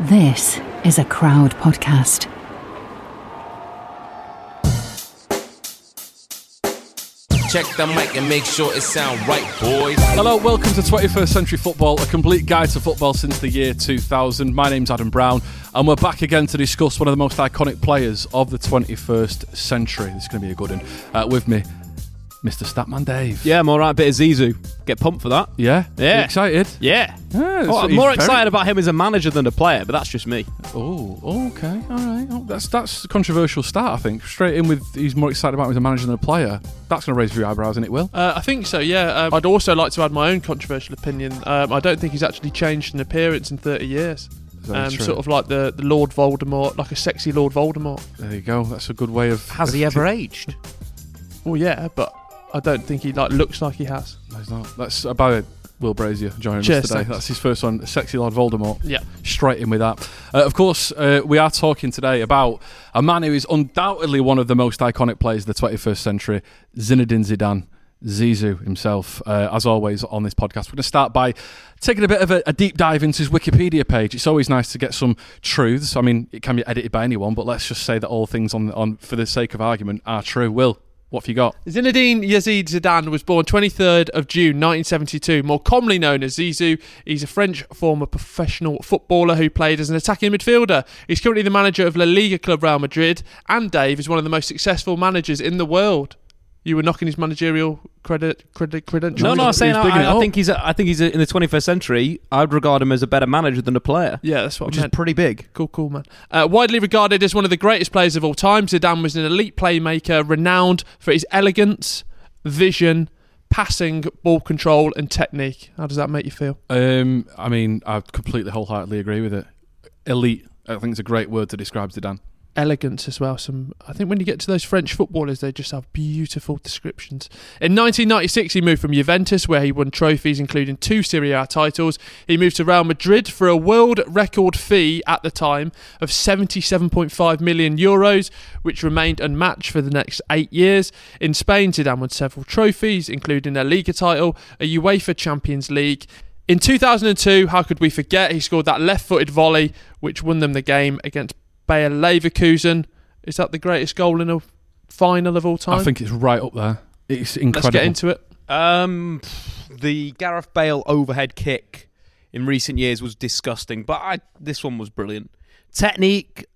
This is a crowd podcast. Check the mic and make sure it sound right, boys. Hello, welcome to 21st Century Football, a complete guide to football since the year 2000. My name's Adam Brown, and we're back again to discuss one of the most iconic players of the 21st century. This is going to be a good one. Uh, with me, Mr. Statman Dave. Yeah, I'm all right. Bit of Zizou. Get pumped for that. Yeah? Yeah. You excited? Yeah. Yeah, Oh, I'm more very- excited about him as a manager than a player, but that's just me. Oh, okay, all right. Oh, that's that's a controversial start, I think. Straight in with he's more excited about him as a manager than a player. That's going to raise a few eyebrows, and it will. Uh, I think so, yeah. Um, I'd also like to add my own controversial opinion. Um, I don't think he's actually changed an appearance in 30 years. Very Um, sort of like the, the Lord Voldemort, like a sexy Lord Voldemort. There you go. That's a good way of. Has he ever aged? Well, yeah, but I don't think he like looks like he has. No, he's not. That's about it. Will Brazier joining Cheers, us today. thanks. That's his first one, Sexy Lord Voldemort. Yeah. Straight in with that. Uh, of course, uh, we are talking today about a man who is undoubtedly one of the most iconic players of the 21st century, Zinedine Zidane. Zizou himself, uh, as always on this podcast. We're going to start by taking a bit of a, a deep dive into his Wikipedia page. It's always nice to get some truths. I mean, it can be edited by anyone, but let's just say that all things on, on for the sake of argument, are true. Will, what have you got? Zinedine Yazid Zidane was born 23rd of June 1972, more commonly known as Zizou. He's a French former professional footballer who played as an attacking midfielder. He's currently the manager of La Liga club Real Madrid, and Dave is one of the most successful managers in the world. You were knocking his managerial credit, credit credentials. No, no, I'm saying I, I think he's. A, I think he's a, in the 21st century. I'd regard him as a better manager than a player. Yeah, that's what which I is meant. pretty big. Cool, cool, man. Uh, widely regarded as one of the greatest players of all time, Zidane was an elite playmaker, renowned for his elegance, vision, passing, ball control, and technique. How does that make you feel? Um, I mean, I completely wholeheartedly agree with it. Elite, I think it's a great word to describe Zidane. Elegance as well. Some, I think, when you get to those French footballers, they just have beautiful descriptions. In 1996, he moved from Juventus, where he won trophies, including two Serie A titles. He moved to Real Madrid for a world record fee at the time of 77.5 million euros, which remained unmatched for the next eight years. In Spain, Zidane won several trophies, including a Liga title, a UEFA Champions League. In 2002, how could we forget? He scored that left-footed volley, which won them the game against Bayer Leverkusen. Is that the greatest goal in a final of all time? I think it's right up there. It's incredible. Let's get into it. Um, the Gareth Bale overhead kick in recent years was disgusting, but I, this one was brilliant. Technique,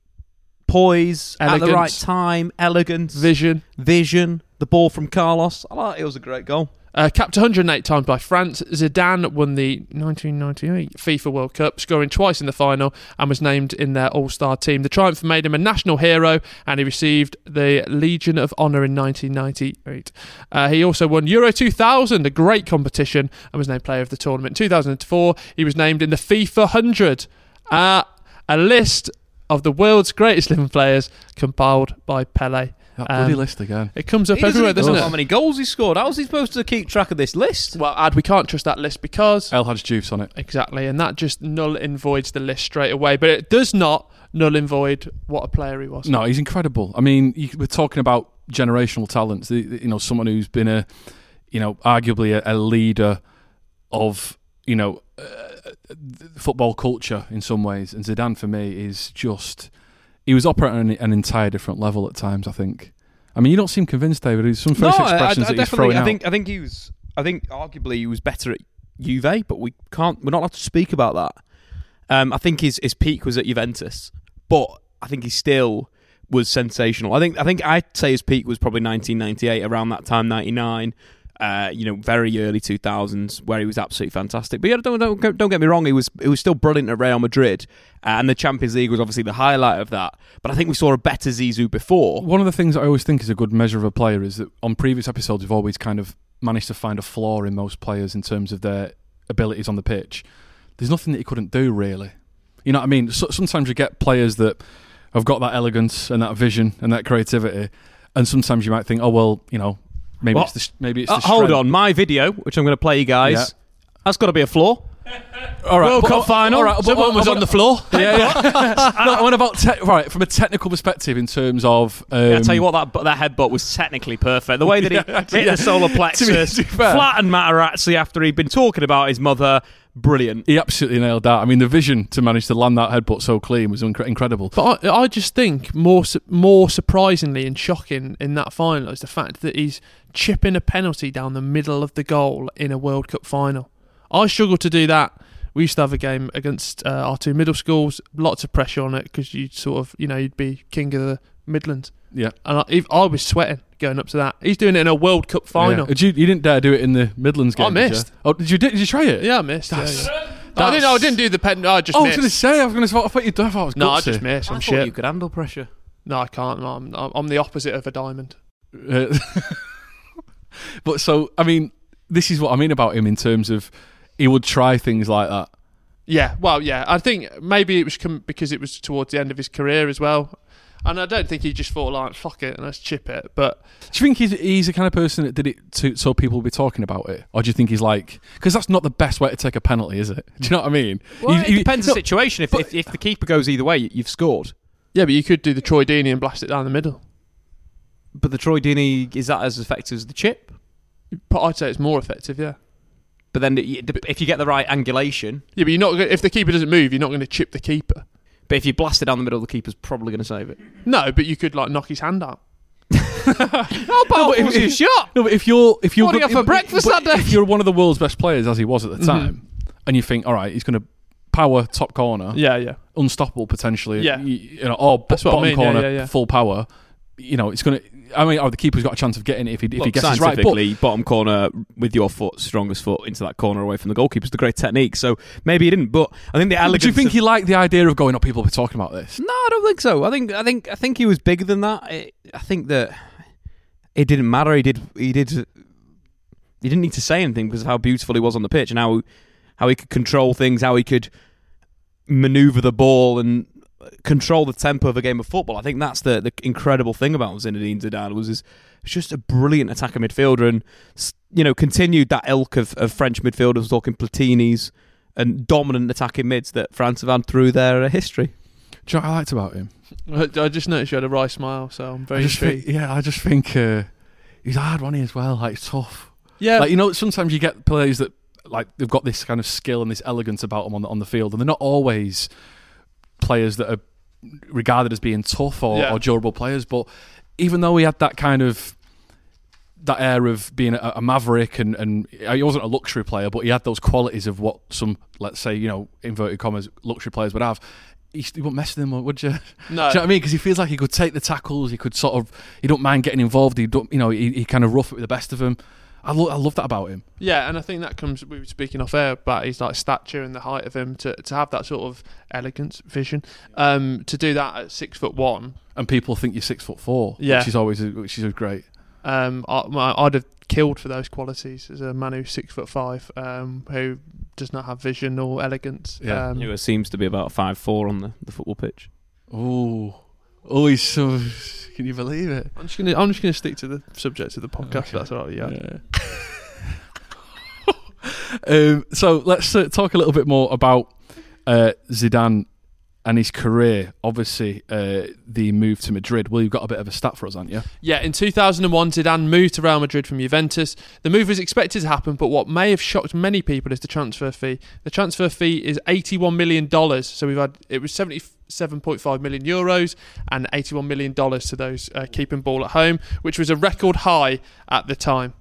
poise at the right time, elegance, Vision. vision. The ball from Carlos. I like. It was a great goal. Uh, capped 108 times by France, Zidane won the 1998 FIFA World Cup, scoring twice in the final, and was named in their All-Star team. The triumph made him a national hero, and he received the Legion of Honor in 1998. Uh, he also won Euro 2000, a great competition, and was named Player of the Tournament. In 2004, he was named in the FIFA 100, uh, a list of the world's greatest living players compiled by Pele. That bloody Um, list again. It comes up He doesn't everywhere, doesn't it? How many goals he scored? How is he supposed to keep track of this list? Well, Ad, we can't trust that list because El Hadji Diouf on it. exactly, and that just null and voids the list straight away. But it does not null and void what a player he was. No, he's incredible. I mean, you, we're talking about generational talents. The- the- You know, someone who's been a, you know, arguably a, a leader of, you know, uh, football culture in some ways. And Zidane for me is just, he was operating on an, entire different level at times. I think. I mean, you don't seem convinced, David. Some No, first I, I, I expressions that he's throwing I out. think. I think he was. I think arguably he was better at Juve, but we can't. We're not allowed to speak about that. Um, I think his his peak was at Juventus, but I think he still was sensational. I think. I think I'd say his peak was probably 1998, around that time, 99. Uh, you know, very early 2000s, where he was absolutely fantastic. But yeah, don't, don't don't get me wrong, he was he was still brilliant at Real Madrid, uh, and the Champions League was obviously the highlight of that. But I think we saw a better Zizou before. One of the things I always think is a good measure of a player is that on previous episodes we've always kind of managed to find a flaw in most players in terms of their abilities on the pitch. There's nothing that he couldn't do really. You know what I mean? So, sometimes you get players that have got that elegance and that vision and that creativity, and sometimes you might think, oh well, you know, maybe it's the, maybe it's Uh, hold on, my video, which I'm going to play you guys, Yeah. that's got to be a flaw. All right, World Cup final. all right, Someone was on the floor. Yeah, yeah. no, I about te- right from a technical perspective in terms of. Um, Yeah, I tell you what, that that headbutt was technically perfect. The way that he Yeah, hit yeah. the solar To be- plexus, to be flattened Materazzi after he'd been talking about his mother, brilliant. He absolutely nailed that. I mean, the vision to manage to land that headbutt so clean was incre- incredible. But I, I just think more su- more surprisingly and shocking in that final is the fact that he's chipping a penalty down the middle of the goal in a World Cup final. I struggle to do that. We used to have a game against uh, our two middle schools, lots of pressure on it because you'd sort of, you know, you'd be king of the Midlands. Yeah. And I, I was sweating going up to that. He's doing it in a World Cup final. Yeah. Did you, you didn't dare do it in the Midlands game. I did you? missed. Oh, did you? Did, did you try it? Yeah, I missed. That's- yeah. No, I didn't. I didn't do the pen. I just Oh, I was going to say. I was going to. I thought you. I thought it was no, I gutsy. just missed. I'm I thought shit. you could handle pressure. No, I can't. I'm, I'm the opposite of a diamond. Uh, but so I mean, this is what I mean about him in terms of he would try things like that. Yeah, well, yeah. I think maybe it was com- because it was towards the end of his career as well, and I don't think he just thought like "fuck it" and let's chip it. But Do you think he's he's the kind of person that did it to so people will be talking about it, or do you think he's like because that's not the best way to take a penalty, is it? Do you know what I mean? Well, He- it he- depends no, the situation. If, if if the keeper goes either way, you've scored. yeah, but you could do the Troy Deeney and blast it down the middle. But the Troy Deeney is that as effective as the chip? But I'd say it's more effective. Yeah. But then if you get the right angulation, Yeah, but you're not. If the keeper doesn't move, you're not going to chip the keeper. But if you blast it down the middle, the keeper's probably going to save it. No, but you could like knock his hand out. How powerful if- was if- shot? No, but if you're if you're What do you have for breakfast that day? If you're one of the world's best players, as he was at the Mhm. time, and you think, all right, he's going to power top corner, Yeah, yeah. unstoppable potentially, Yeah. you, you know, or That's what I bottom mean, yeah, corner, yeah, yeah. full power. You know, it's going to. I mean, oh, the keeper's got a chance of getting it if he if he Look, gets it right. But bottom corner with your foot, strongest foot into that corner away from the goalkeeper is the great technique. So maybe he didn't, but I think the elegance. do you think of- he liked the idea of going? up? people will be talking about this. No, I don't think so. I think I think I think he was bigger than that. I, I think that it didn't matter. He did he did he didn't need to say anything because of how beautiful he was on the pitch and how how he could control things, how he could maneuver the ball and control the tempo of a game of football. I think that's the the incredible thing about Zinedine Zidane was his just a brilliant attacker midfielder and you know continued that ilk of, of French midfielders talking Platinis and dominant attacking mids that France have had through their uh, history. Do you know what I liked about him? I, I just noticed you had a wry smile, so I'm very I think, yeah, I just think uh, he's hard one as well. Like tough. Yeah. like you know, sometimes you get players that like they've got this kind of skill and this elegance about them on the on the field, and they're not always players that are regarded as being tough or, Yeah. or durable players. But even though he had that kind of that air of being a, a maverick and, and he wasn't a luxury player, but he had those qualities of what some, let's say, you know, inverted commas, luxury players would have. He, he wouldn't mess with him, would you? No. Do you know what I mean? Because he feels like he could take the tackles. He could sort of. He don't mind getting involved. He don't. You know. He, he kind of rough it with the best of them. I, lo- I love that about him. Yeah, and I think that comes. We were speaking off air about his like stature and the height of him to to have that sort of elegance, vision, um, to do that at six foot one. And people think you're six foot four, Yeah. which is always which is great. Um, I, I'd have killed for those qualities as a man who's six foot five, um, who does not have vision or elegance. Yeah. Um, Who seems to be about five four on the, the football pitch. Oh, oh, he's so. Can you believe it? I'm just gonna I'm just gonna stick to the subject of the podcast. if That's all right. Yeah. Um, so let's uh, talk a little bit more about uh, Zidane and his career. Obviously, uh, the move to Madrid. Well, you've got a bit of a stat for us, haven't you? Yeah, in 2001, Zidane moved to Real Madrid from Juventus. The move was expected to happen, but what may have shocked many people is the transfer fee. The transfer fee is 81 million dollars. So we've had it was 77.5 million euros and 81 million dollars to those uh, keeping ball at home, which was a record high at the time.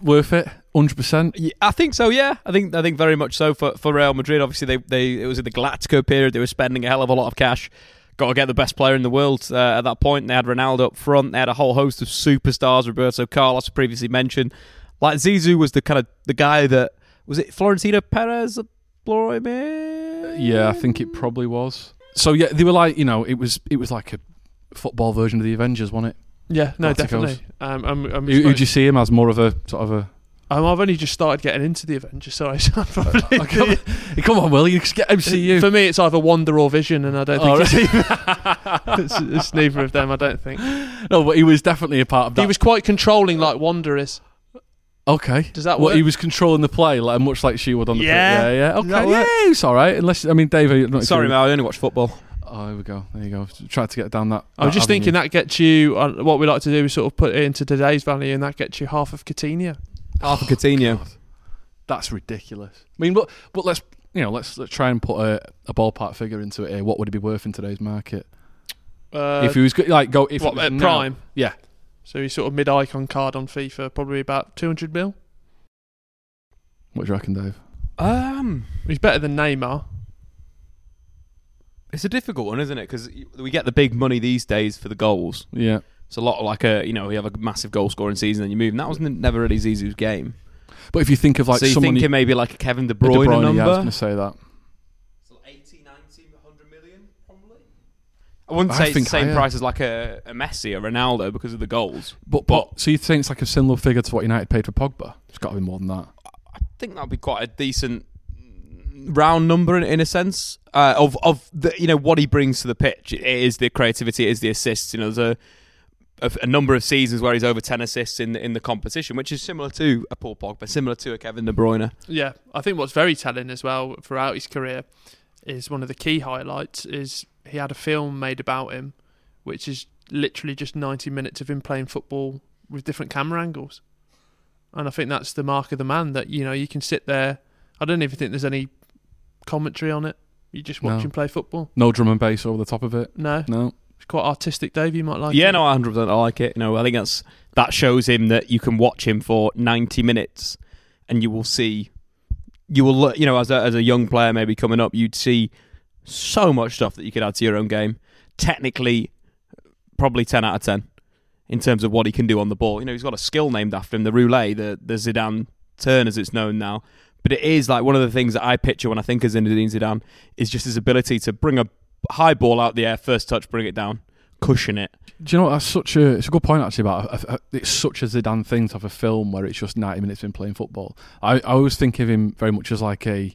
Worth it, hundred percent. I think so. Yeah, I think I think very much so for, for Real Madrid. Obviously, they they it was in the Galactico period. They were spending a hell of a lot of cash. Got to get the best player in the world uh, at that point. They had Ronaldo up front. They had a whole host of superstars. Roberto Carlos previously mentioned. Like Zizou was the kind of the guy that was it Florentino Perez. Yeah, I think it probably was. So yeah, they were like, you know, it was it was like a football version of the Avengers, wasn't it? Yeah, no, Galacticos. definitely. Um, I'm, I'm Who, who'd you see him as more of a sort of a? Um, I've only just started getting into the Avengers, so I so I'm probably Oh, come, on, come on, Will, you just get MCU. For me, it's either Wanda or Vision, and I don't Oh, think really? it's, it's, it's neither of them. I don't think No, but he was definitely a part of that. he was quite controlling, like Wanda is. Okay. Does that What work? he was controlling the play, like much like she would on the Yeah. pitch. Yeah, yeah. Okay. work? Yeah, it's all right. Unless I mean, Dave. I'm not Sorry, sure. man, I only watch football. Oh, here we go. There you go. Tried to get down that. I was that just thinking avenue. that gets you. Uh, what we like to do is sort of put it into today's value, and that gets you half of Coutinho. Half of Coutinho. that's ridiculous. I mean, but but let's you know let's let's try and put a, a ballpark figure into it. Here. What would it be worth in today's market Uh, if he was like go if what, was at now- prime? Yeah. So he's sort of mid-icon card on FIFA, probably about two hundred mil. What do you reckon, Dave? Um, He's better than Neymar. it's a difficult one, isn't it? Because we get the big money these days for the goals. Yeah. It's a lot like a you know you have a massive goal scoring season and you move. And that was n- never really Zizou's game. But if you think of like so you someone thinking maybe like a Kevin De De Bruyne, Bruyne, number? yeah, I was going to say that. I wouldn't I say it's the same higher. price as like a, a Messi or Ronaldo because of the goals. But, but so you think it's like a similar figure to what United paid for Pogba? It's got to be more than that. I think that would be quite a decent round number in, in a sense uh, of of the you know what he brings to the pitch. It is the creativity, it is the assists. You know, there's a, a a number of seasons where he's over ten assists in in the competition, which is similar to a Paul Pogba, similar to a Kevin De Bruyne. Yeah, I think what's very telling as well throughout his career is one of the key highlights is he had a film made about him, which is literally just 90 minutes of him playing football with different camera angles. And I think that's the mark of the man that, you know, you can sit there. I don't even think there's any commentary on it. You just watch No. him play football. No drum and bass over the top of it. No. No. It's quite artistic, Dave. You might like yeah, it. no, 100. percent I like it. You know, I think that's that shows him that you can watch him for 90 minutes, and you will see, you will, le- you know, as a as a young player maybe coming up, you'd see so much stuff that you could add to your own game. Technically, probably 10 out of 10 in terms of what he can do on the ball. You know, he's got a skill named after him, the roulette, the the Zidane turn as it's known now. But it is like one of the things that I picture when I think of Zinedine Zidane is just his ability to bring a high ball out the air, first touch, bring it down, cushion it. Do you know what? That's such a. It's a good point actually about. A, a, it's such a Zidane thing to have a film where it's just ninety minutes of him playing football. I, I always think of him very much as like a,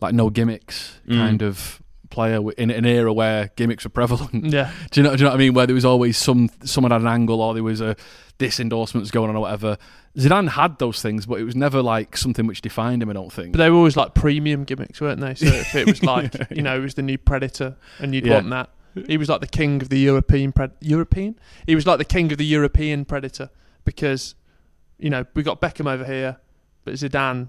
like no gimmicks Mm. kind of player in an era where gimmicks were prevalent. Yeah. Do you know? Do you know what I mean? Where there was always some someone had an angle or there was a this endorsements going on or whatever. Zidane had those things, but it was never like something which defined him. I don't think. But they were always like premium gimmicks, weren't they? So if it was like, you know, it was the new Predator and you'd Yeah. want that. He was like the king of the European pred- European. He was like the king of the European Predator because, you know, we got Beckham over here, but Zidane.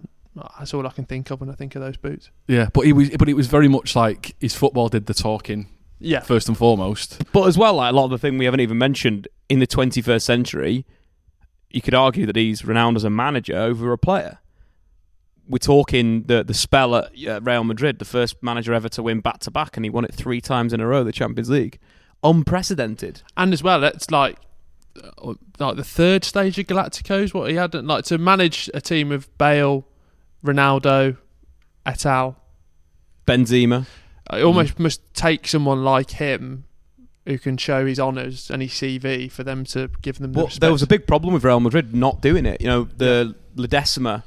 That's all I can think of when I think of those boots. Yeah, but he was. But it was very much like his football did the talking. Yeah. First and foremost. But as well, like a lot of the thing we haven't even mentioned in the 21st century, you could argue that he's renowned as a manager over a player. We're talking the the spell at uh, Real Madrid, the first manager ever to win back to back, and he won it three times in a row, the Champions League, unprecedented. And as well, it's like uh, like the third stage of Galacticos. What he had like to manage a team of Bale, Ronaldo, et al. Benzema. It almost must take someone like him who can show his honours and his CV for them to give them. The Well, there was a big problem with Real Madrid not doing it. You know, the La Decima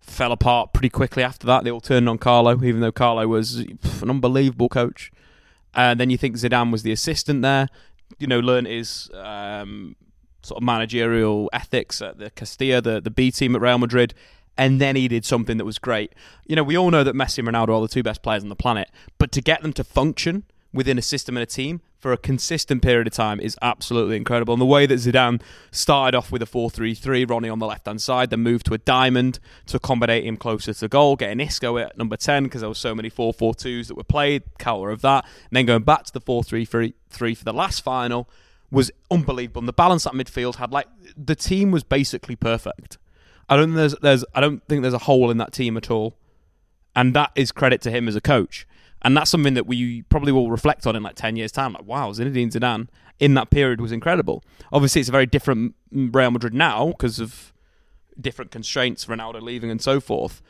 fell apart pretty quickly after that. They all turned on Carlo, even though Carlo was an unbelievable coach. And then you think Zidane was the assistant there. You know, learned his um, sort of managerial ethics at the Castilla, the, the B team at Real Madrid. And then he did something that was great. You know, we all know that Messi and Ronaldo are the two best players on the planet, but to get them to function within a system and a team for a consistent period of time is absolutely incredible. And the way that Zidane started off with a 4 3 3, Ronnie on the left hand side, then moved to a diamond to accommodate him closer to goal, getting Isco at number 10 because there were so many 4 4 2s that were played, counter of that, and then going back to the 4 3 3 for the last final was unbelievable. And the balance at midfield had like the team was basically perfect. I don't think there's, there's I don't think there's a hole in that team at all. And that is credit to him as a coach. And that's something that we probably will reflect on in like 10 years' time. Like, wow, Zinedine Zidane in that period was incredible. Obviously, it's a very different Real Madrid now because of different constraints, Ronaldo leaving and so forth.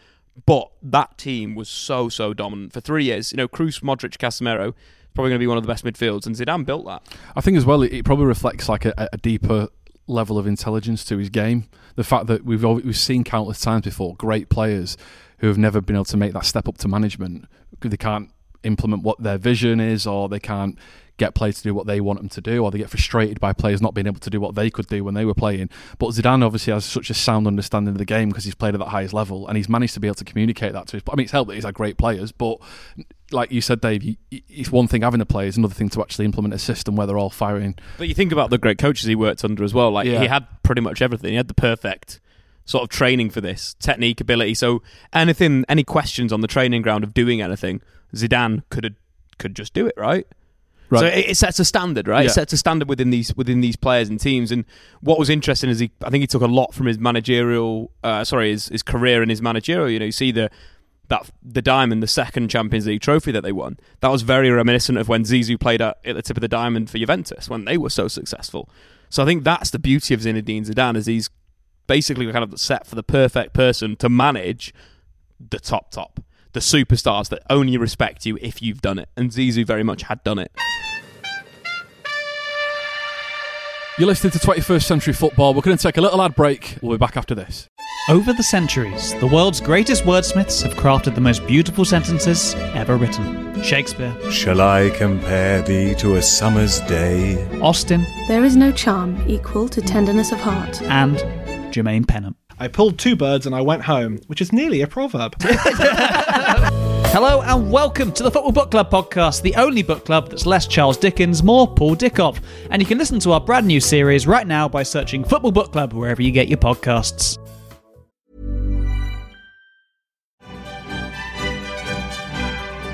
But that team was so, so dominant for three years. You know, Kroos, Modric, Casemiro, probably going to be one of the best midfields, and Zidane built that. I think as well, it, it probably reflects like a, a deeper level of intelligence to his game. The fact that we've we've seen countless times before great players who have never been able to make that step up to management. They can't implement what their vision is, or they can't get players to do what they want them to do, or they get frustrated by players not being able to do what they could do when they were playing. But Zidane obviously has such a sound understanding of the game because he's played at that highest level, and he's managed to be able to communicate that to his. I mean, it's helped that he's had great players, but like you said, Dave, it's one thing having the players, another thing to actually implement a system where they're all firing. But you think about the great coaches he worked under as well. Like Yeah. he had pretty much everything. He had the perfect sort of training for this technique, ability. So anything, any questions on the training ground of doing anything, Zidane could could just do it, right? Right. So it, it sets a standard, right? Yeah. It sets a standard within these within these players and teams. And what was interesting is he, I think he took a lot from his managerial, uh, sorry, his, his career and his managerial. You know, you see the that the diamond, the second Champions League trophy that they won. That was very reminiscent of when Zizou played at, at the tip of the diamond for Juventus when they were so successful. So I think that's the beauty of Zinedine Zidane is he's basically kind of set for the perfect person to manage the top top, the superstars that only respect you if you've done it. And Zizou very much had done it. You're listening to 21st Century Football. We're going to take a little ad break. We'll be back after this. Over the centuries, the world's greatest wordsmiths have crafted the most beautiful sentences ever written. Shakespeare, Shall I compare thee to a summer's day? Austen, There is no charm equal to tenderness of heart. and Jermaine Pennant. I pulled two birds and I went home, which is nearly a proverb. Hello and welcome to the Football Book Club podcast, the only book club that's less Charles Dickens, more Paul Dickov. And you can listen to our brand new series right now by searching Football Book Club wherever you get your podcasts.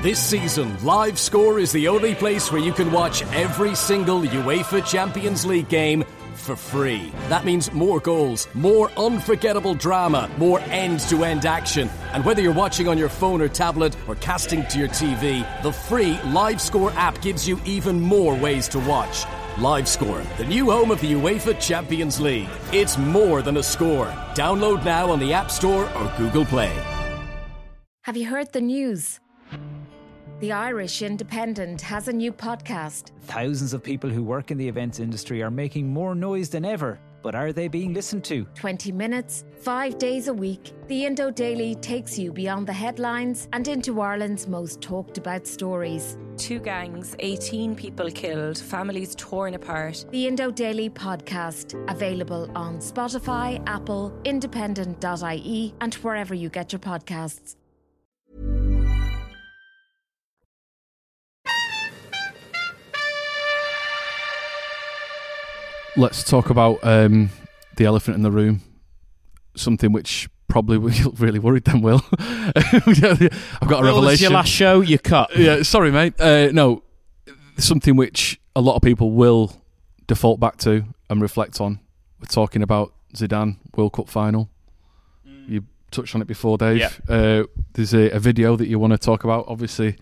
This season, Live Score is the only place where you can watch every single UEFA Champions League game for free. That means more goals, more unforgettable drama, more end to end action. And whether you're watching on your phone or tablet or casting to your TV, the free Live Score app gives you even more ways to watch. Live Score, the new home of the UEFA Champions League. It's more than a score. Download now on the App Store or Google Play. Have you heard the news? The Irish Independent has a new podcast. Thousands of people who work in the events industry are making more noise than ever. But are they being listened to? 20 minutes, five days a week. The Indo Daily takes you beyond the headlines and into Ireland's most talked about stories. Two gangs, 18 people killed, families torn apart. The Indo Daily podcast, available on Spotify, Apple, independent.ie, and wherever you get your podcasts. Let's talk about um, the elephant in the room. Something which probably really worried them. Will I've got a Will, this revelation. your last show. You cut. Yeah, sorry, mate. Uh, no, something which a lot of people will default back to and reflect on. We're talking about Zidane World Cup final. You touched on it before, Dave. Uh, there's a, a video that you want to talk about. Obviously,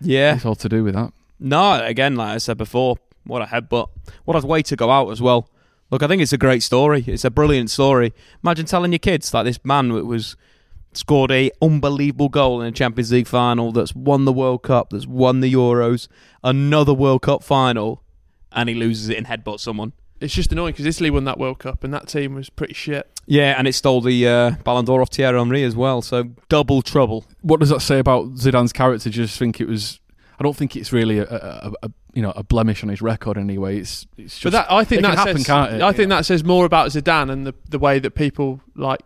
Yeah. it's all to do with that. No, again, like I said before, what a headbutt. What a way to go out as well. Look, I think it's a great story. It's a brilliant story. Imagine telling your kids like this man was scored a unbelievable goal in a Champions League final, that's won the World Cup, that's won the Euros, another World Cup final, and he loses it and headbutts someone. It's just annoying because Italy won that World Cup and that team was pretty shit. Yeah, and it stole the uh, Ballon d'Or off Thierry Henry as well. So double trouble. What does that say about Zidane's character? Do you just think it was? I don't think it's really a, a, a you know a blemish on his record anyway. It's it's just but that I think that can happen, says, can't it? I think that says more about Zidane and the the way that people like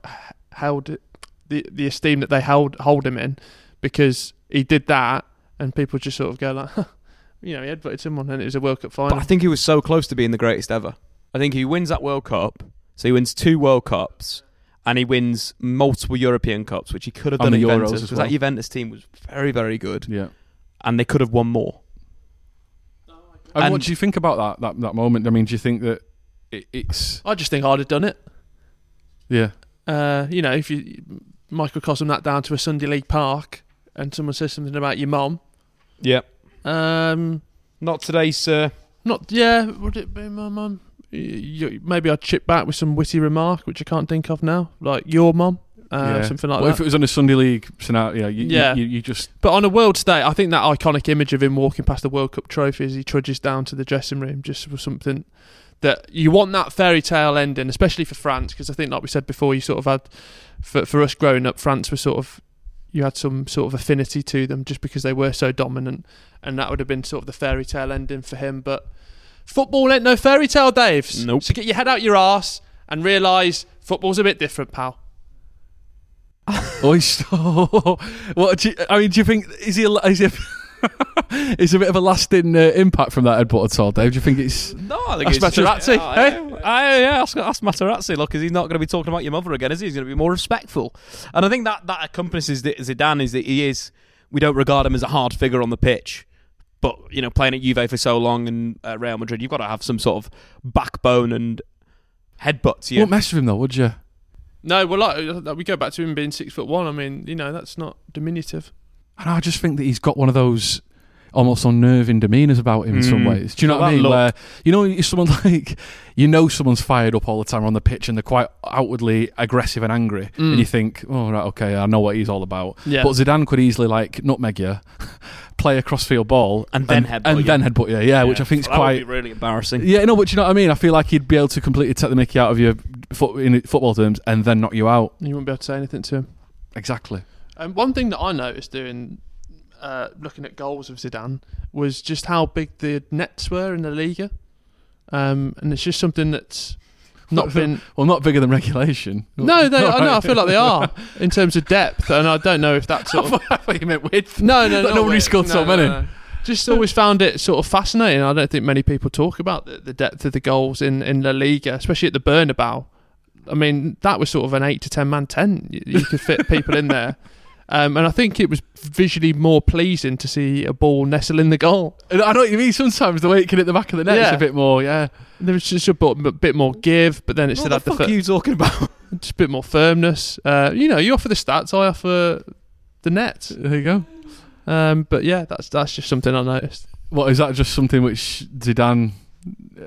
held it, the the esteem that they held hold him in because he did that and people just sort of go like, you know, he headbutted someone and it was a World Cup final. But I think he was so close to being the greatest ever. I think he wins that World Cup. So he wins two World Cups. And he wins multiple European Cups, which he could have done the at Euros Juventus because well. that Juventus team was very, very good. Yeah. And they could have won more. And, And- what do you think about that, that that moment? I mean, do you think that it, it's I just think I'd have done it. yeah? Uh, you know, if you Michael Cosm that down to a Sunday League park and someone says something about your mom, Yep. um, Not today, sir. not yeah, would it be my mum? Y- y- Maybe I'd chip back with some witty remark, which I can't think of now, like your mum, uh, yeah. something like well, that. if it was on a Sunday League scenario, you, Yeah. you, you, you just But on a world stage, I think that iconic image of him walking past the World Cup trophy as he trudges down to the dressing room just was something that you want that fairy tale ending, especially for France, because I think, like we said before, you sort of had for for us growing up, France was sort of you had some sort of affinity to them just because they were so dominant, and that would have been sort of the fairy tale ending for him. But football ain't no fairy tale, Dave. Nope. So get your head out your arse and realise football's a bit different, pal. Oh, what do you, I mean, do you think is he? a- Is he? is a bit of a lasting uh, impact from that headbutt at all, Dave? Do you think it's? No, I think That's it's just- Materazzi, Oh, eh? yeah. I, yeah, ask, ask Materazzi. Look, because he's not going to be talking about your mother again, is he? He's going to be more respectful. And I think that that accompanies Zidane is that he is. We don't regard him as a hard figure on the pitch, but you know, playing at Juve for so long and uh, Real Madrid, you've got to have some sort of backbone and headbutt to You won't mess with him though, would you? No, well, like, uh, we go back to him being six foot one. I mean, you know, that's not diminutive. And I just think that he's got one of those almost unnerving demeanors about him in some Mm. ways. Do you know what I mean? look- Where you know if someone like you know someone's fired up all the time on the pitch and they're quite outwardly aggressive and angry, Mm. and you think, oh right, okay, I know what he's all about. Yeah. But Zidane could easily like nutmeg you, play a crossfield ball, And then headbutt and you. then headbutt you. Yeah, which I think is that quite would be really embarrassing. Yeah, no, but you know what I mean. I feel like he'd be able to completely take the Mickey out of you foot, in football terms and then knock you out. You wouldn't be able to say anything to him. Exactly. Um, one thing that I noticed doing, uh, looking at goals of Zidane, was just how big the nets were in the Liga, um, and it's just something that's not been. well, not bigger than regulation. No, they, I All know. I feel like they are in terms of depth, and I don't know if that's sort of. I thought you meant width. No, no, no. nobody scored no, so no, many. no. Just always found it sort of fascinating. I don't think many people talk about the, the depth of the goals in, in La Liga, especially at the Bernabeu. I mean, that was sort of an eight to ten man tent. You, you could fit people in there, um, and I think it was visually more pleasing to see a ball nestle in the goal. And I know what you mean. Sometimes the way it can hit the back of the net is a bit more. Yeah. There was just a bit, more give, but then it What still the had the fuck fir- are you talking about? just a bit more firmness. Uh, you know, you offer the stats, I offer the net. There you go. Um, but yeah, that's that's just something I noticed. What is that? Just something which Zidane.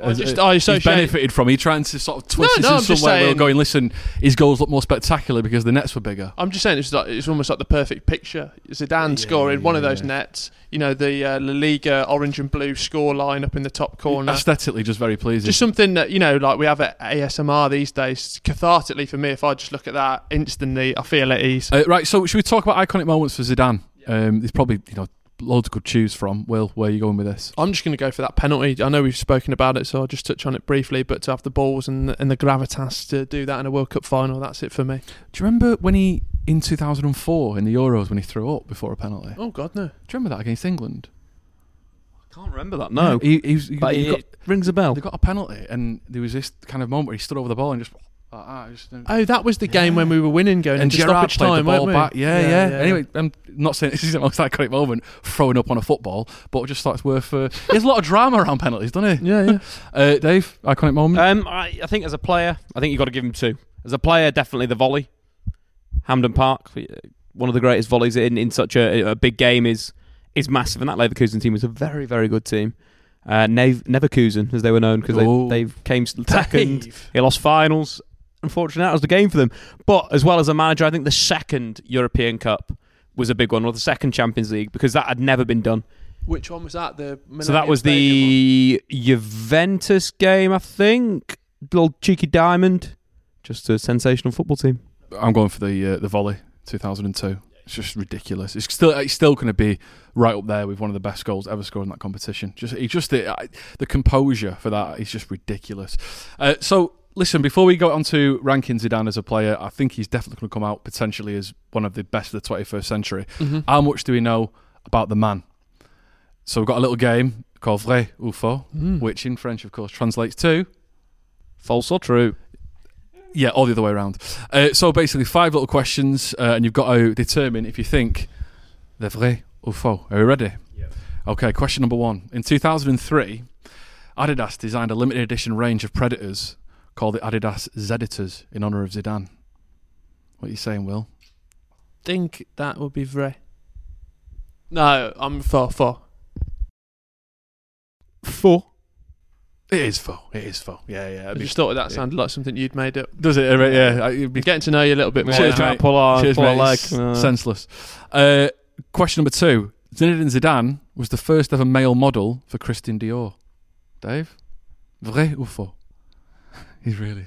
Has- just- I he's benefited from. He trying to sort of twist No, this no, in I'm some way. we're going, listen, his goals look more spectacular because the nets were bigger. I'm just saying it's like it's almost like the perfect picture. Zidane scoring one of those nets. You know the uh, La Liga orange and blue score line up in the top corner. Aesthetically, just very pleasing. Just something that you know, like we have at ASMR these days. Cathartically for me, if I just look at that instantly, I feel at ease. Uh, right, so should we talk about iconic moments for Zidane? Um, there's probably you know loads could choose from. Will, where are you going with this? I'm just going to go for that penalty. I know we've spoken about it, so I'll just touch on it briefly. But to have the balls and the, and the gravitas to do that in a World Cup final, that's it for me. Do you remember when he in 2004 in the Euros when he threw up before a penalty? Oh God, no. Do you remember that against England? I can't remember that. No, he, he, was- he, But he it got, rings a bell. They got a penalty, and there was this kind of moment where he stood over the ball and just. Like that, Oh, that was the game when we were winning going and into Gerrard stoppage played time, the ball weren't we? back. Yeah, yeah. Anyway, I'm not saying this is the most iconic moment throwing up on a football, but I just thought it's worth. Uh, he has a lot of drama around penalties, doesn't he? Yeah, yeah. Uh, Dave, iconic moment. Um, I, I think as a player, I think you've got to give him two. As a player, definitely the volley. Hampden Park, uh, one of the greatest volleys in, in such a, a big game is is massive, and that Leverkusen team was a very very good team. Uh, Nev- Neverkusen, as they were known, because they, they came second. Dave. He lost finals. Unfortunately, that was the game for them. But as well as a manager, I think the second European Cup was a big one, or the second Champions League, because that had never been done. Which one was that? The So that was Stadium the Juventus game, I think. Little cheeky diamond. Just a sensational football team. I'm going for the uh, the volley 2002. It's just ridiculous. It's still it's still going to be right up there with one of the best goals ever scored in that competition. Just he just the, the composure for that is just ridiculous. Uh, so listen, before we go on to ranking Zidane as a player, I think he's definitely going to come out potentially as one of the best of the 21st century. Mhm. How much do we know about the man? So we've got a little game called Vrai ou Faux, Mm. which in French, of course, translates to false or true. Yeah, all the other way around. Uh, so basically, five little questions, uh, and you've got to determine if you think they're vrai or faux. Are you ready? Yeah. Okay, question number one. In 2003, Adidas designed a limited edition range of Predators called the Adidas Zeditors in honour of Zidane. What are you saying, Will? think that would be vrai. No, I'm for for. For. It is faux. It is faux. Yeah, yeah. I just thought that sounded like something you'd made up. Does it? Uh, Yeah. You'd be Getting to know you a little bit more. Cheers, now. mate. pull our- Cheers, pull mate. leg. Uh. Senseless. Uh, question number two. Zinedine Zidane was the first ever male model for Christian Dior. Dave? Vrai ou faux? He's really...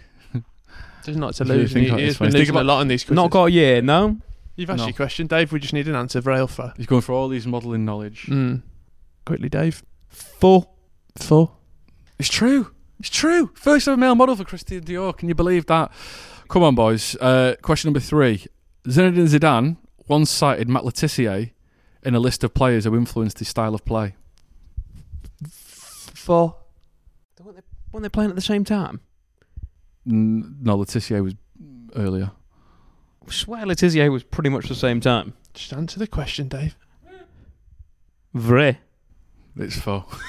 Doesn't like to He's really lose. thinking He, about he's this been losing thinking a lot in these quizzes. Not got a year, no? You've asked No. your question, Dave. We just need an answer. Vrai or faux? He's going for all these modelling knowledge. Mm. Quickly, Dave. For. For. It's true. It's true. First ever male model for Christian Dior. Can you believe that? Come on, boys. Uh, question number three. Zinedine Zidane once cited Matt Le Tissier in a list of players who influenced his style of play. For. When they're playing at the same time? N- No, Le Tissier was earlier. I swear Le Tissier was pretty much the same time. Just answer the question, Dave. Vrai. It's faux.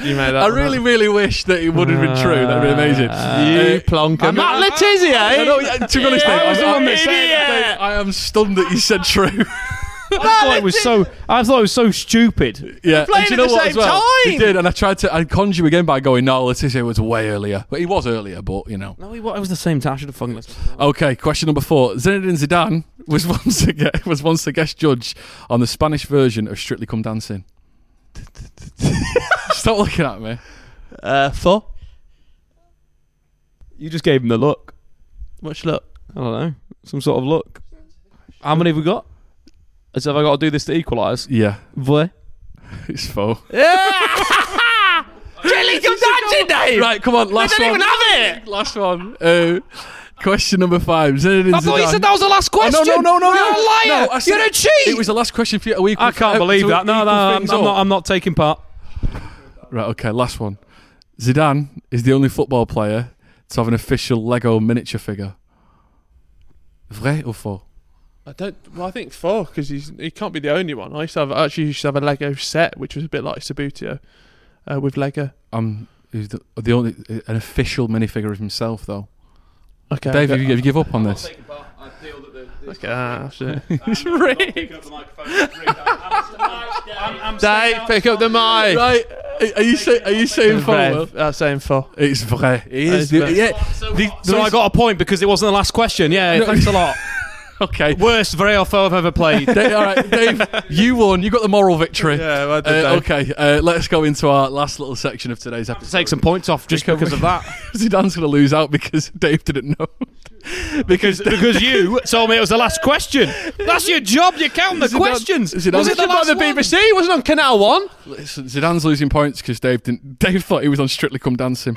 You made that I really, up. really wish that it would have been true. That'd be amazing. You plonker. I'm Matt not- Le Tissier, eh? I know, yeah, to be honest, Dave, I was the I'm- one that I'm- said Dave. I am stunned that you said true. I thought it was so. I thought it was so stupid. Yeah, playing and do at you know the what? same as well? He did, and I tried to. I conned you again by going, "No, Le Tissier was way earlier," but he was earlier. But you know. No, it was the same time. I should have fucking listened. Okay, question number four. Zinedine Zidane was once a gue- was once a guest judge on the Spanish version of Strictly Come Dancing. Stop looking at me. Uh, for. You just gave him the look. Much luck. I don't know. Some sort of look. How many have we got? As have I got to do this to equalise? Yeah, Vrai. it's faux. Jelly come dancing, Dave. Right, come on, last one. We don't even have it. Last one. Uh, question number five. Zinedine I thought you Zidane- said that was the last Oh, question. no, no, no, no, You're no. a liar. No, I said You're a cheat. It was the last question for you. Are we equal- I can't uh, believe that. No, equal no, I'm, I'm up? not. I'm not taking part. Right, okay, last one. Zidane is the only football player to have an official Lego miniature figure. Vrai or faux? I don't. Well, I think four because he's he can't be the only one. I used to have actually used to have a Lego set which was a bit like Subbuteo, uh, with Lego. Um, he's the, the only an official minifigure of himself, though. Okay, Dave, okay. have you, have you give up on this? Okay, at that shit. It's rigged. Dave, pick up the mic. Right, are you say, are you saying faux? Vrai. Will? Uh, saying four. It's vrai. It is. It's the- vrai. yeah. the- So there I got a point because it wasn't the last question. Yeah, No. thanks a lot. okay. Worst Vrai or I've ever played. Dave, all right, Dave, you won. You got the moral victory. Yeah, well done, Uh, okay, uh, let's go into our last little section of today's episode. Take some points off just because of that. Zidane's going to lose out because Dave didn't know. Because because you told me it was the last question. That's your job. You count the Zidane- questions. Zidane- Was it the Zidane last the one? BBC wasn't on Canal One. Listen, Zidane's losing points because Dave didn't. Dave thought he was on Strictly Come Dancing.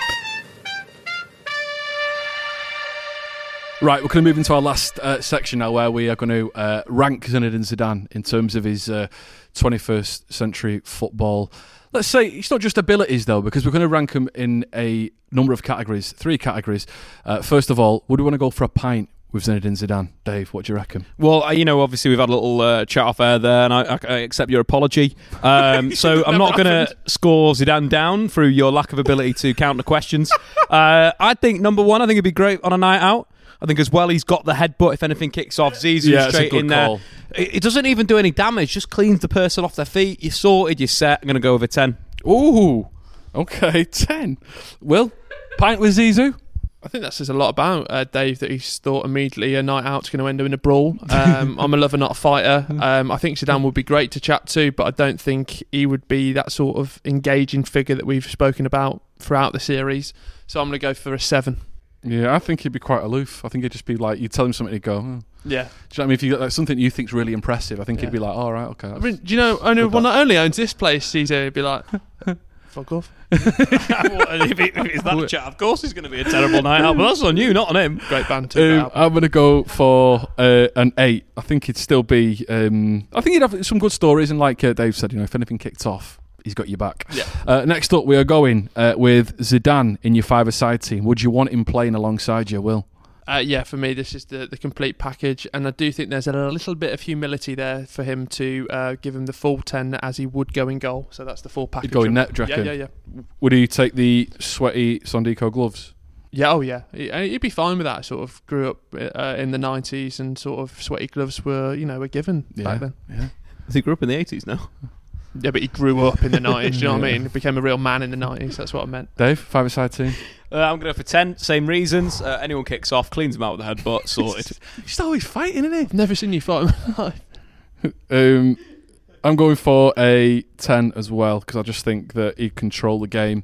Right, we're going to move into our last uh, section now, where we are going to uh, rank Zinedine Zidane in terms of his uh, 21st century football. Let's say it's not just abilities though, because we're going to rank him in a number of categories, three categories. Uh, first of all, would we want to go for a pint with Zinedine Zidane? Dave, what do you reckon? Well, uh, you know, obviously we've had a little uh, chat off air there, and I, I, I accept your apology. Um, so I'm not going to score Zidane down through your lack of ability to count the questions. Uh, I think number one, I think it'd be great on a night out. I think as well he's got the headbutt if anything kicks off. Zizou Yeah, straight good in there. call. It, it doesn't even do any damage; just cleans the person off their feet. You're sorted. You're set. I'm going to go over ten. Ooh, okay, ten. Will pint with Zizou. I think that says a lot about uh, Dave that he's thought immediately a night out's going to end up in a brawl. Um, I'm a lover, not a fighter. Um, I think Zidane would be great to chat to, but I don't think he would be that sort of engaging figure that we've spoken about throughout the series. So I'm going to go for a seven. Yeah, I think he'd be quite aloof. I think he'd just be like, you tell him something, he'd go. Oh. Yeah. Do you know what I mean? If you got like, something you think's really impressive, I think Yeah. he'd be like, all right, okay. I mean, do you know, only, well, not only owns this place, Caesar would be like, fuck off. if, he, if it's that chat, of course it's going to be a terrible night out, but that's on you, not on him. Great banter. Um, I'm going to go for uh, an eight. I think he'd still be. Um, I think he'd have some good stories, and like uh, Dave said, you know, if anything kicked off, he's got your back. Yeah. Uh, next up, we are going uh, with Zidane in your five-a-side team. Would you want him playing alongside you, Will? Uh, yeah, for me, this is the, the complete package, and I do think there's a little bit of humility there for him to uh, give him the full ten as he would go in goal. So that's the full package. He'd go in net, do you Yeah, reckon? yeah, yeah. Would he take the sweaty Sondico gloves? Yeah, oh yeah, He- uh, he'd be fine with that. I Sort of grew up uh, in the '90s, and sort of sweaty gloves were, you know, were given back then. Yeah. He grew up in the 80s now. Yeah, but he grew up in the '90s. Do you know what I mean? He became a real man in the '90s. That's what I meant. Dave, five-a-side team. Uh, I'm going to go for 10, same reasons. Uh, anyone kicks off, cleans him out with a headbutt, sorted. He's always fighting, isn't he? I've never seen you fight in my life. Um, I'm going for a 10 as well because I just think that he'd control the game.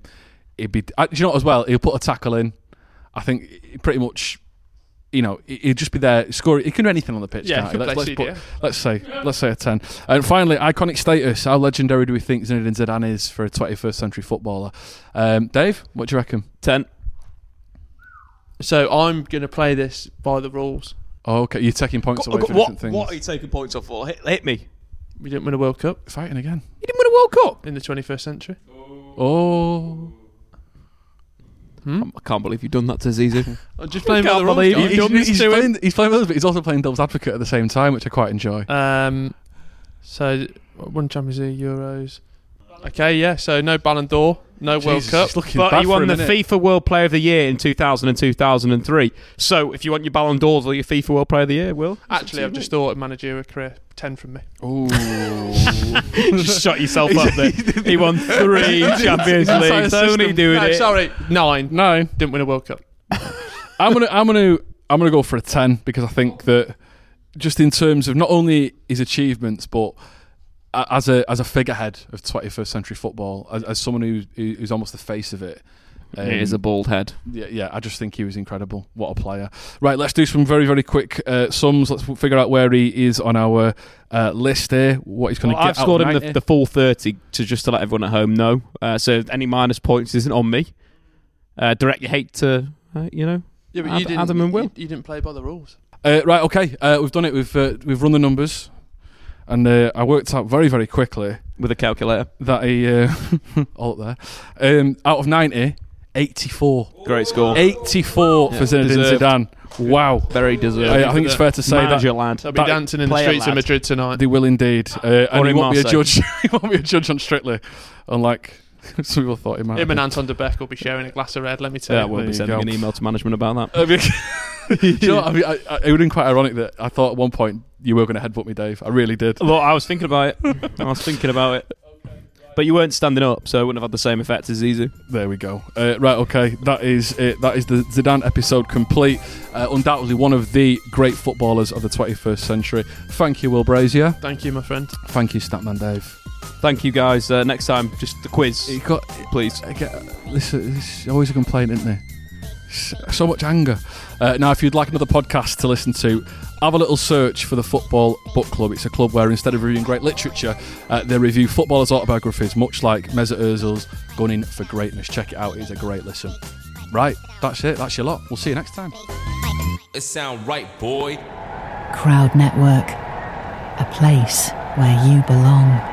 He'd be, uh, do you know what, as well? He'll put a tackle in. I think he pretty much, you know, he- he'd just be there, score. He can do anything on the pitch. Yeah, can't he he? Let's, let's, put, let's say, let's say a 10. And finally, iconic status. How legendary do we think Zinedine Zidane is for a 21st century footballer? Um, Dave, what do you reckon? 10. So I'm going to play this by the rules. Oh, okay, you're taking points away from what, different things. what are you taking points off for? Hit, hit me. We didn't win a World Cup. Fighting again. You didn't win a World Cup? in the 21st century. Oh. I can't believe you've done that to Zizou. I'm just playing by Can't the rules. believe guys. you've done this he's, playing, he's playing with us, but he's also playing devil's advocate at the same time, which I quite enjoy. Um, so one Champions League, Euros. Okay, yeah. So no Ballon d'Or, no World Cup. it's looking But bad he won the innit? FIFA World Player of the Year in 2000 and 2003. So if you want your Ballon d'Ors or your FIFA World Player of the Year, Will? Actually, I've just thought managerial career ten from me. Ooh. just shut yourself up there. He won three Champions League. Leagues. the Only doing No, it. sorry, nine. Nine. Didn't win a World Cup. I'm gonna I'm gonna I'm gonna go for a ten because I think that just in terms of not only his achievements but a- as a as a figurehead of 21st century football, as, as someone who who- who's almost the face of it. um, It is a bald head. Yeah, yeah, I just think he was incredible. What a player! Right, let's do some very, very quick uh, sums. Let's figure out where he is on our uh, list here. What he's going to Well, get. I've scored out him the, the full 30 to just to let everyone at home know. Uh, so any minus points isn't on me. Uh, direct your hate to, uh, you know, Yeah, but Ad- you didn't. Adam and Will. You, you didn't play by the rules. Uh, right, okay, uh, we've done it. We've uh, we've run the numbers, and uh, I worked out very, very quickly with a calculator. that he uh, all up there. Um, out of 90, 84. Great score. 84 Yeah, for Zinedine deserved. Zidane. Wow. Very deserved. I, I think it's fair to say Manager that lad. They'll be that- dancing in the player streets of. Madrid tonight. they will indeed, uh, and Or he won't be a judge. he won't be a judge on Strictly, unlike some people thought he might. Him and. Anton du Beke will be sharing a glass of red. Let me tell Yeah, you. we'll there be sending go. an email to management about that. You know, what, I mean, I, I, it would have been quite ironic that I thought at one point you were going to headbutt me, Dave. I really did. Look, I was thinking about it. I was thinking about it. But you weren't standing up, so it wouldn't have had the same effect as Zizou. There we go. Uh, right, okay, that is it. That is the Zidane episode complete. Uh, undoubtedly one of the great footballers of the 21st century. Thank you, Will Brazier. Thank you, my friend. Thank you, Statman Dave. Thank you, guys. Uh, next time, just the quiz, You got, please. I get, listen, it's always a complaint, isn't there? S- So much anger. Uh, now, if you'd like another podcast to listen to, have a little search for the Football Book Club. It's a club where instead of reviewing great literature, uh, they review footballers' autobiographies, much like Mesut Ozil's Gunning for Greatness. Check it out; it's a great listen. Right, that's it. That's your lot. We'll see you next time. It sound right, boy. Crowd Network, a place where you belong.